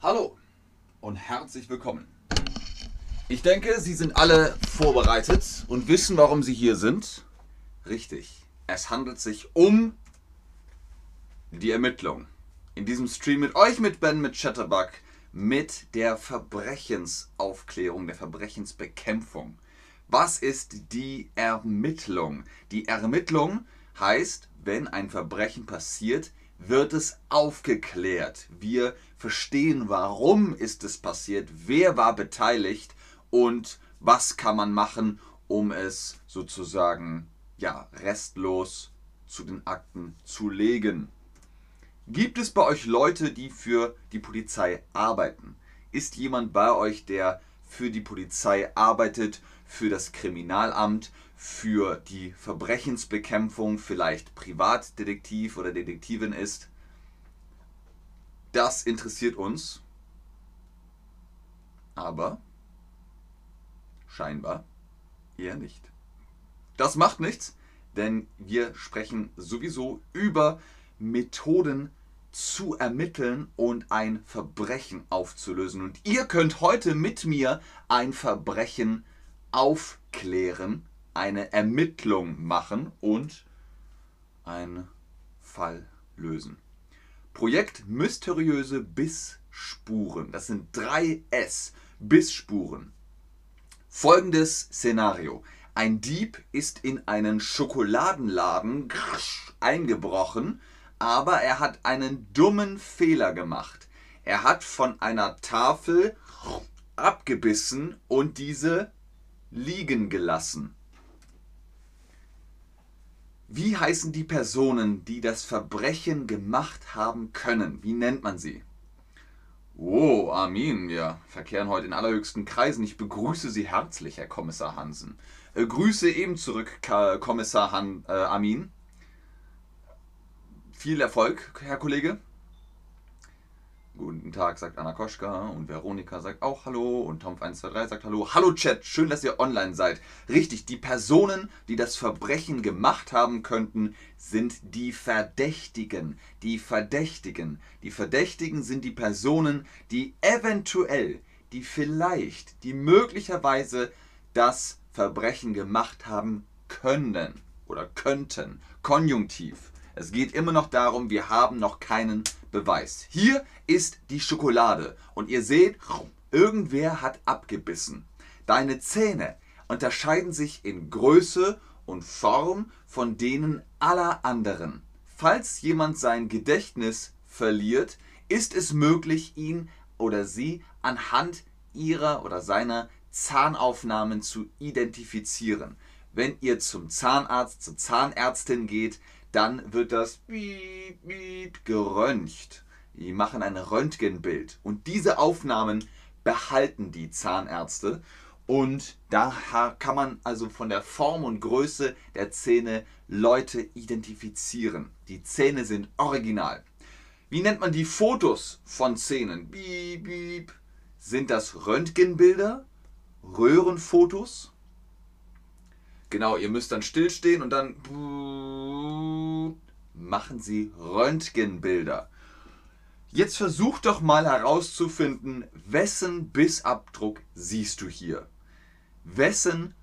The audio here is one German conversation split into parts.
Hallo und herzlich willkommen. Ich denke, Sie sind alle vorbereitet und wissen, warum Sie hier sind. Richtig. Es handelt sich um die Ermittlung. In diesem Stream mit euch, mit Ben, mit Chatterbug, mit der Verbrechensaufklärung, der Verbrechensbekämpfung. Was ist die Ermittlung? Die Ermittlung heißt, wenn ein Verbrechen passiert, wird es aufgeklärt. Wir verstehen, warum ist es passiert, wer war beteiligt und was kann man machen, um es sozusagen ja, restlos zu den Akten zu legen. Gibt es bei euch Leute, die für die Polizei arbeiten? Ist jemand bei euch, der für die Polizei arbeitet, für das Kriminalamt, für die Verbrechensbekämpfung, vielleicht Privatdetektiv oder Detektivin ist? Das interessiert uns. Aber scheinbar eher nicht. Das macht nichts, denn wir sprechen sowieso über Methoden zu ermitteln und ein Verbrechen aufzulösen. Und ihr könnt heute mit mir ein Verbrechen aufklären, eine Ermittlung machen und einen Fall lösen. Projekt Mysteriöse Bissspuren. Das sind drei S. Bissspuren. Folgendes Szenario. Ein Dieb ist in einen Schokoladenladen eingebrochen, aber er hat einen dummen Fehler gemacht. Er hat von einer Tafel abgebissen und diese liegen gelassen. Wie heißen die Personen, die das Verbrechen gemacht haben können? Wie nennt man sie? Oh, Amin, wir verkehren heute in allerhöchsten Kreisen. Ich begrüße Sie herzlich, Herr Kommissar Hansen. Äh, Grüße eben zurück, Kommissar Han, äh, Amin. Viel Erfolg, Herr Kollege. Guten Tag, sagt Anna Koschka und Veronika sagt auch Hallo und Tomf123 sagt Hallo. Hallo Chat, schön, dass ihr online seid. Richtig, die Personen, die das Verbrechen gemacht haben könnten, sind die Verdächtigen. Die Verdächtigen. Die Verdächtigen sind die Personen, die eventuell, die vielleicht, die möglicherweise das Verbrechen gemacht haben können oder könnten. Konjunktiv. Es geht immer noch darum, wir haben noch keinen Beweis. Hier ist die Schokolade und ihr seht, irgendwer hat abgebissen. Deine Zähne unterscheiden sich in Größe und Form von denen aller anderen. Falls jemand sein Gedächtnis verliert, ist es möglich, ihn oder sie anhand ihrer oder seiner Zahnaufnahmen zu identifizieren. Wenn ihr zum Zahnarzt, zur Zahnärztin geht, dann wird das piep, piep geröntgt. Die machen ein Röntgenbild und diese Aufnahmen behalten die Zahnärzte und da kann man also von der Form und Größe der Zähne Leute identifizieren. Die Zähne sind original. Wie nennt man die Fotos von Zähnen? Piep, piep. Sind das Röntgenbilder? Röhrenfotos? Genau, ihr müsst dann stillstehen und dann machen Sie Röntgenbilder. Jetzt versuch doch mal herauszufinden, wessen Bissabdruck siehst du hier? Wessen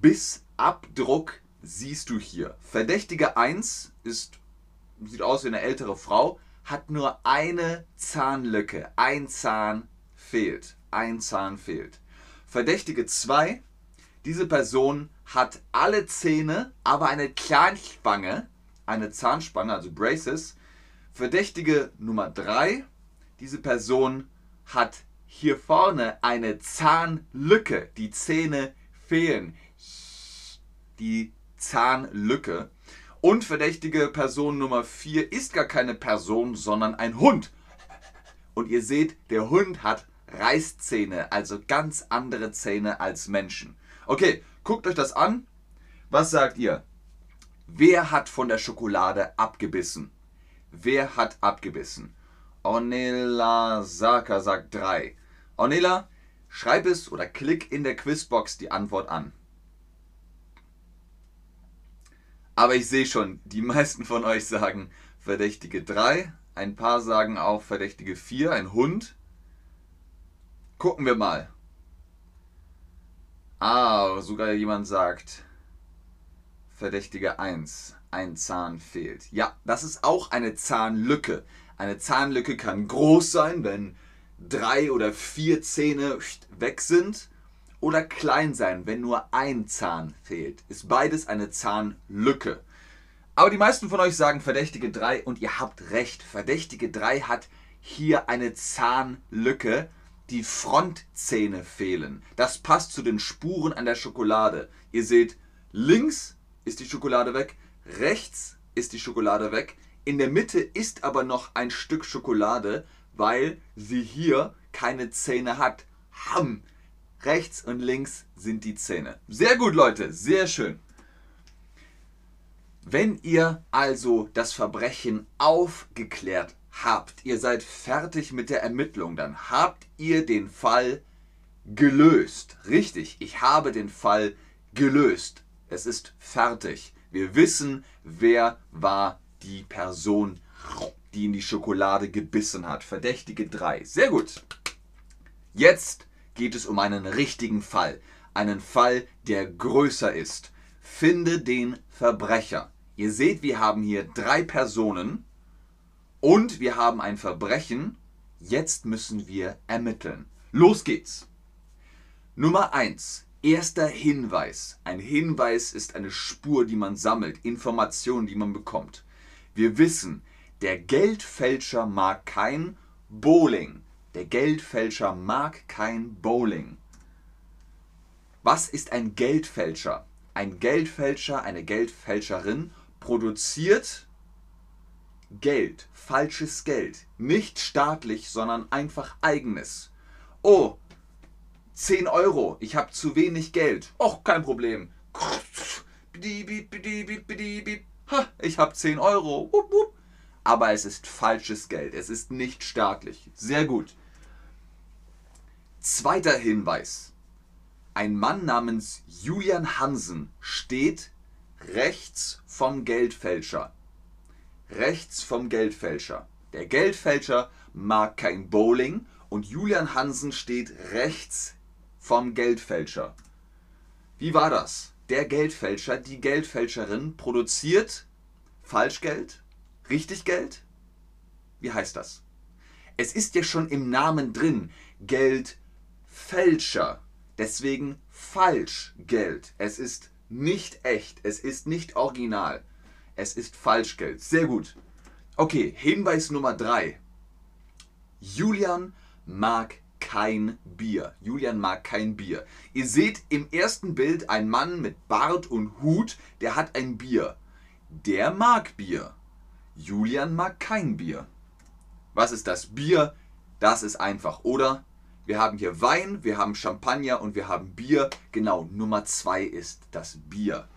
Bissabdruck siehst du hier? Verdächtige 1 ist, sieht aus wie eine ältere Frau, hat nur eine Zahnlücke. Ein Zahn fehlt. Ein Zahn fehlt. Verdächtige 2 diese Person hat alle Zähne, aber eine Zahnspange, eine Zahnspange, also Braces. Verdächtige Nummer 3, diese Person hat hier vorne eine Zahnlücke. Die Zähne fehlen. Die Zahnlücke. Und verdächtige Person Nummer 4 ist gar keine Person, sondern ein Hund. Und ihr seht, der Hund hat Reißzähne, also ganz andere Zähne als Menschen. Okay, guckt euch das an. Was sagt ihr? Wer hat von der Schokolade abgebissen? Wer hat abgebissen? Ornella Saka sagt 3. Ornella, schreib es oder klick in der Quizbox die Antwort an. Aber ich sehe schon, die meisten von euch sagen Verdächtige 3, Ein paar sagen auch verdächtige 4, ein Hund. Gucken wir mal. Ah, sogar jemand sagt verdächtige 1, ein Zahn fehlt. Ja, das ist auch eine Zahnlücke. Eine Zahnlücke kann groß sein, wenn drei oder vier Zähne weg sind oder klein sein, wenn nur ein Zahn fehlt. Ist beides eine Zahnlücke. Aber die meisten von euch sagen Verdächtige 3 und ihr habt recht. Verdächtige 3 hat hier eine Zahnlücke. Die Frontzähne fehlen. Das passt zu den Spuren an der Schokolade. Ihr seht, links ist die Schokolade weg, rechts ist die Schokolade weg. In der Mitte ist aber noch ein Stück Schokolade, weil sie hier keine Zähne hat. Ham! Rechts und links sind die Zähne. Sehr gut, Leute, sehr schön. Wenn ihr also das Verbrechen aufgeklärt habt, ihr seid fertig mit der Ermittlung, dann habt ihr den Fall gelöst. Richtig, ich habe den Fall gelöst. Es ist fertig. Wir wissen, wer war die Person, die in die Schokolade gebissen hat. Verdächtige 3. Sehr gut. Jetzt geht es um einen richtigen Fall. Einen Fall, der größer ist. Finde den Verbrecher. Ihr seht, wir haben hier drei Personen und wir haben ein Verbrechen. Jetzt müssen wir ermitteln. Los geht's. Nummer 1. Erster Hinweis. Ein Hinweis ist eine Spur, die man sammelt, Informationen, die man bekommt. Wir wissen, der Geldfälscher mag kein Bowling. Der Geldfälscher mag kein Bowling. Was ist ein Geldfälscher? Ein Geldfälscher, eine Geldfälscherin produziert Geld, falsches Geld. Nicht staatlich, sondern einfach eigenes. Oh, 10 Euro, ich habe zu wenig Geld. Och, kein Problem. Ich habe 10 Euro aber es ist falsches Geld. Es ist nicht staatlich. Sehr gut. Zweiter Hinweis. Ein Mann namens Julian Hansen steht rechts vom Geldfälscher. Rechts vom Geldfälscher. Der Geldfälscher mag kein Bowling und Julian Hansen steht rechts vom Geldfälscher. Wie war das? Der Geldfälscher, die Geldfälscherin produziert Falschgeld Richtig Geld? Wie heißt das? Es ist ja schon im Namen drin. Geldfälscher. Deswegen Falschgeld. Es ist nicht echt. Es ist nicht original. Es ist Falschgeld. Sehr gut. Okay, Hinweis Nummer 3. Julian mag kein Bier. Julian mag kein Bier. Ihr seht im ersten Bild einen Mann mit Bart und Hut, der hat ein Bier. Der mag Bier. Julian mag kein Bier. Was ist das Bier? Das ist einfach, oder? Wir haben hier Wein, wir haben Champagner und wir haben Bier. Genau, Nummer zwei ist das Bier.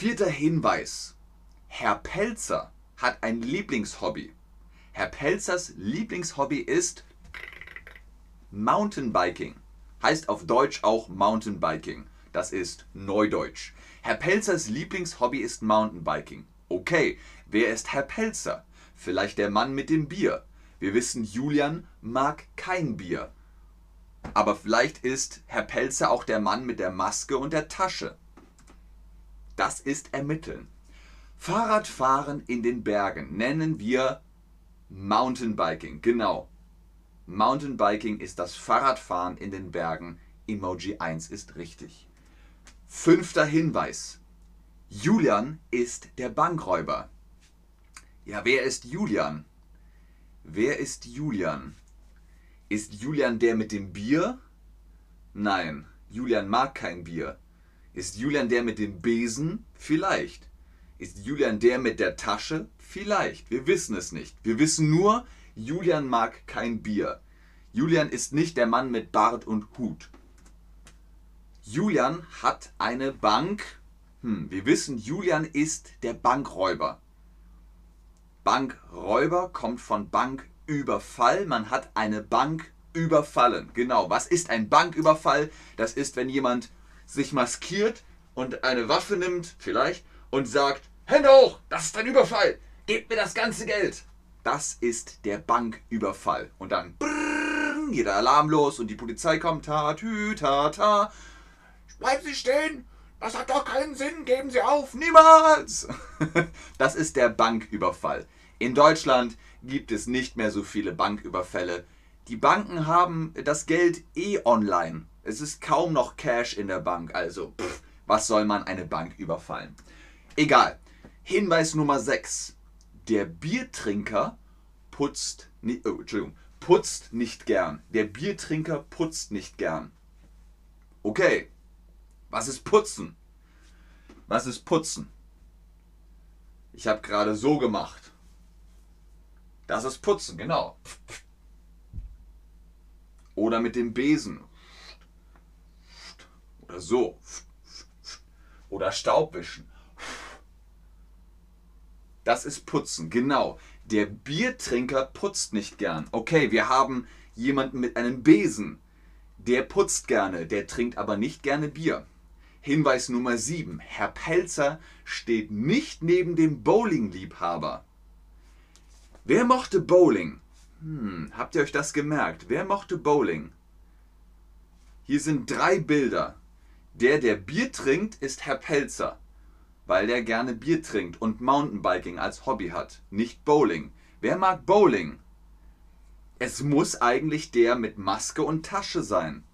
Vierter Hinweis. Herr Pelzer hat ein Lieblingshobby. Herr Pelzers Lieblingshobby ist Mountainbiking. Heißt auf Deutsch auch Mountainbiking. Das ist Neudeutsch. Herr Pelzers Lieblingshobby ist Mountainbiking. Okay, wer ist Herr Pelzer? Vielleicht der Mann mit dem Bier. Wir wissen, Julian mag kein Bier. Aber vielleicht ist Herr Pelzer auch der Mann mit der Maske und der Tasche. Das ist Ermitteln. Fahrradfahren in den Bergen nennen wir Mountainbiking. Genau. Mountainbiking ist das Fahrradfahren in den Bergen. Emoji 1 ist richtig. Fünfter Hinweis. Julian ist der Bankräuber. Ja, wer ist Julian? Wer ist Julian? Ist Julian der mit dem Bier? Nein, Julian mag kein Bier. Ist Julian der mit dem Besen? Vielleicht. Ist Julian der mit der Tasche? Vielleicht. Wir wissen es nicht. Wir wissen nur, Julian mag kein Bier. Julian ist nicht der Mann mit Bart und Hut. Julian hat eine Bank hm, wir wissen, Julian ist der Bankräuber. Bankräuber kommt von Banküberfall. Man hat eine Bank überfallen. Genau, was ist ein Banküberfall? Das ist, wenn jemand sich maskiert und eine Waffe nimmt, vielleicht, und sagt, Hände hoch, das ist ein Überfall, gebt mir das ganze Geld. Das ist der Banküberfall. Und dann brrrr, jeder Alarm los und die Polizei kommt. Ta, tü, ta, ta. Bleiben Sie stehen! Das hat doch keinen Sinn! Geben Sie auf! Niemals! Das ist der Banküberfall. In Deutschland gibt es nicht mehr so viele Banküberfälle. Die Banken haben das Geld eh online. Es ist kaum noch Cash in der Bank. Also, pff, was soll man eine Bank überfallen? Egal. Hinweis Nummer 6. Der Biertrinker putzt, nicht, oh, Entschuldigung, putzt nicht gern. Der Biertrinker putzt nicht gern. Okay. Was ist putzen? Was ist putzen? Ich habe gerade so gemacht. Das ist putzen, genau. Oder mit dem Besen. Oder so. Oder Staubwischen. Das ist putzen, genau. Der Biertrinker putzt nicht gern. Okay, wir haben jemanden mit einem Besen. Der putzt gerne, der trinkt aber nicht gerne Bier. Hinweis Nummer 7. Herr Pelzer steht nicht neben dem Bowling-Liebhaber. Wer mochte Bowling? Hm, habt ihr euch das gemerkt? Wer mochte Bowling? Hier sind drei Bilder. Der, der Bier trinkt, ist Herr Pelzer, weil der gerne Bier trinkt und Mountainbiking als Hobby hat, nicht Bowling. Wer mag Bowling? Es muss eigentlich der mit Maske und Tasche sein.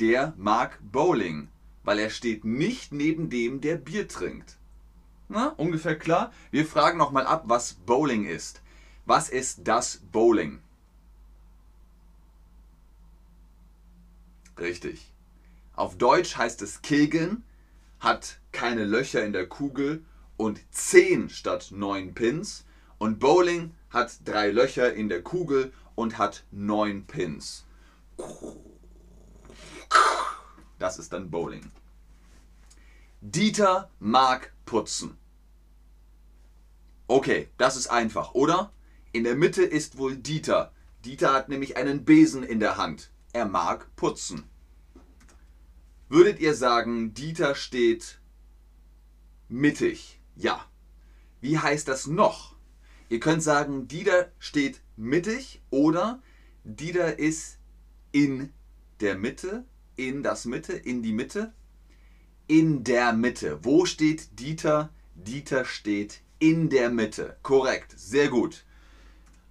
Der mag Bowling weil er steht nicht neben dem, der Bier trinkt. Na, ungefähr klar? Wir fragen nochmal ab, was Bowling ist. Was ist das Bowling? Richtig. Auf Deutsch heißt es Kegeln, hat keine Löcher in der Kugel und 10 statt 9 Pins. Und Bowling hat drei Löcher in der Kugel und hat 9 Pins. Das ist dann Bowling. Dieter mag putzen. Okay, das ist einfach, oder? In der Mitte ist wohl Dieter. Dieter hat nämlich einen Besen in der Hand. Er mag putzen. Würdet ihr sagen, Dieter steht mittig? Ja. Wie heißt das noch? Ihr könnt sagen, Dieter steht mittig oder Dieter ist in der Mitte in das Mitte, in die Mitte, in der Mitte. Wo steht Dieter? Dieter steht in der Mitte. Korrekt, sehr gut.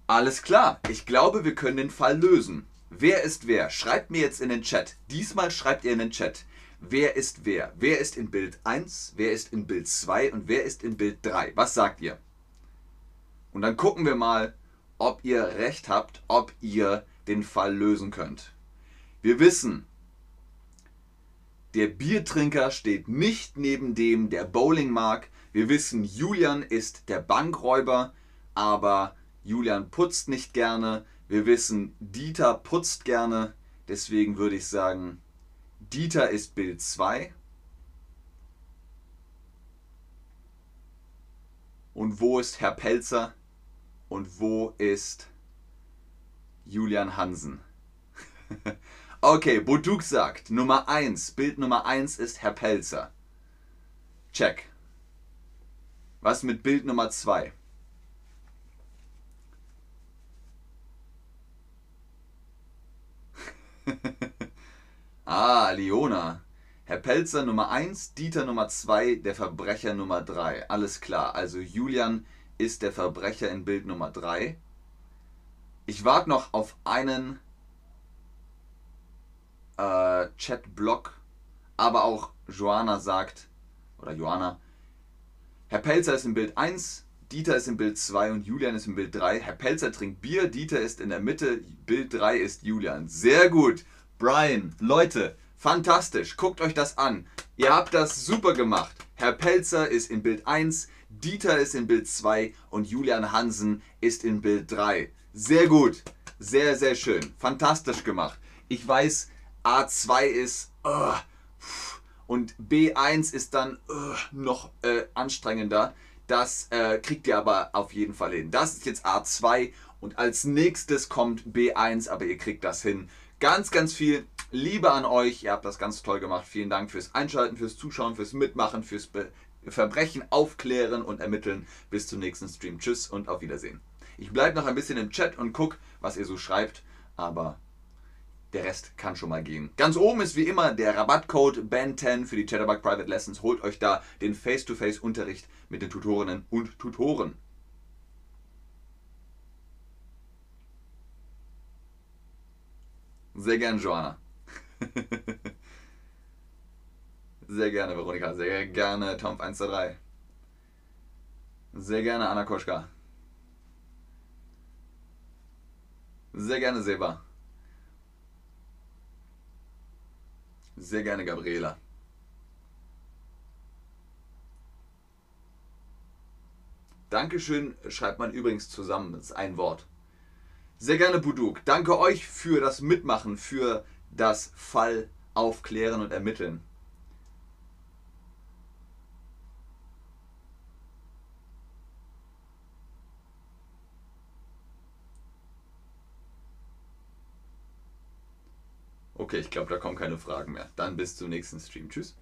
Alles klar, ich glaube, wir können den Fall lösen. Wer ist wer? Schreibt mir jetzt in den Chat. Diesmal schreibt ihr in den Chat. Wer ist wer? Wer ist in Bild 1, wer ist in Bild 2 und wer ist in Bild 3? Was sagt ihr? Und dann gucken wir mal, ob ihr recht habt, ob ihr den Fall lösen könnt. Wir wissen, der Biertrinker steht nicht neben dem, der Bowling mag. Wir wissen, Julian ist der Bankräuber, aber Julian putzt nicht gerne. Wir wissen, Dieter putzt gerne. Deswegen würde ich sagen, Dieter ist Bild 2. Und wo ist Herr Pelzer? Und wo ist Julian Hansen? Okay, Boduk sagt, Nummer 1, Bild Nummer 1 ist Herr Pelzer. Check. Was mit Bild Nummer 2? ah, Leona. Herr Pelzer Nummer 1, Dieter Nummer 2, der Verbrecher Nummer 3. Alles klar. Also Julian ist der Verbrecher in Bild Nummer 3. Ich warte noch auf einen äh, Chat-Blog, aber auch Joanna sagt, oder Joanna, Herr Pelzer ist im Bild 1, Dieter ist im Bild 2 und Julian ist im Bild 3. Herr Pelzer trinkt Bier, Dieter ist in der Mitte, Bild 3 ist Julian. Sehr gut. Brian, Leute, fantastisch. Guckt euch das an. Ihr habt das super gemacht. Herr Pelzer ist in Bild 1, Dieter ist in Bild 2 und Julian Hansen ist in Bild 3. Sehr gut. Sehr, sehr schön. Fantastisch gemacht. Ich weiß, A2 ist uh, und B1 ist dann uh, noch äh, anstrengender. Das äh, kriegt ihr aber auf jeden Fall hin. Das ist jetzt A2 und als nächstes kommt B1, aber ihr kriegt das hin. Ganz, ganz viel Liebe an euch. Ihr habt das ganz toll gemacht. Vielen Dank fürs Einschalten, fürs Zuschauen, fürs Mitmachen, fürs Be Verbrechen aufklären und ermitteln. Bis zum nächsten Stream. Tschüss und auf Wiedersehen. Ich bleibe noch ein bisschen im Chat und gucke, was ihr so schreibt, aber der Rest kann schon mal gehen. Ganz oben ist wie immer der Rabattcode BAN10 für die Chatterbug Private Lessons. Holt euch da den Face-to-Face-Unterricht mit den Tutorinnen und Tutoren. Sehr gern, Joanna. Sehr gerne, Veronika. Sehr gerne, Tom123. Sehr gerne, Anna Koschka. Sehr gerne, Seba. Sehr gerne, Gabriela. Dankeschön schreibt man übrigens zusammen. Das ist ein Wort. Sehr gerne, Buduk. Danke euch für das Mitmachen, für das Fall aufklären und ermitteln. Okay, ich glaube, da kommen keine Fragen mehr. Dann bis zum nächsten Stream. Tschüss.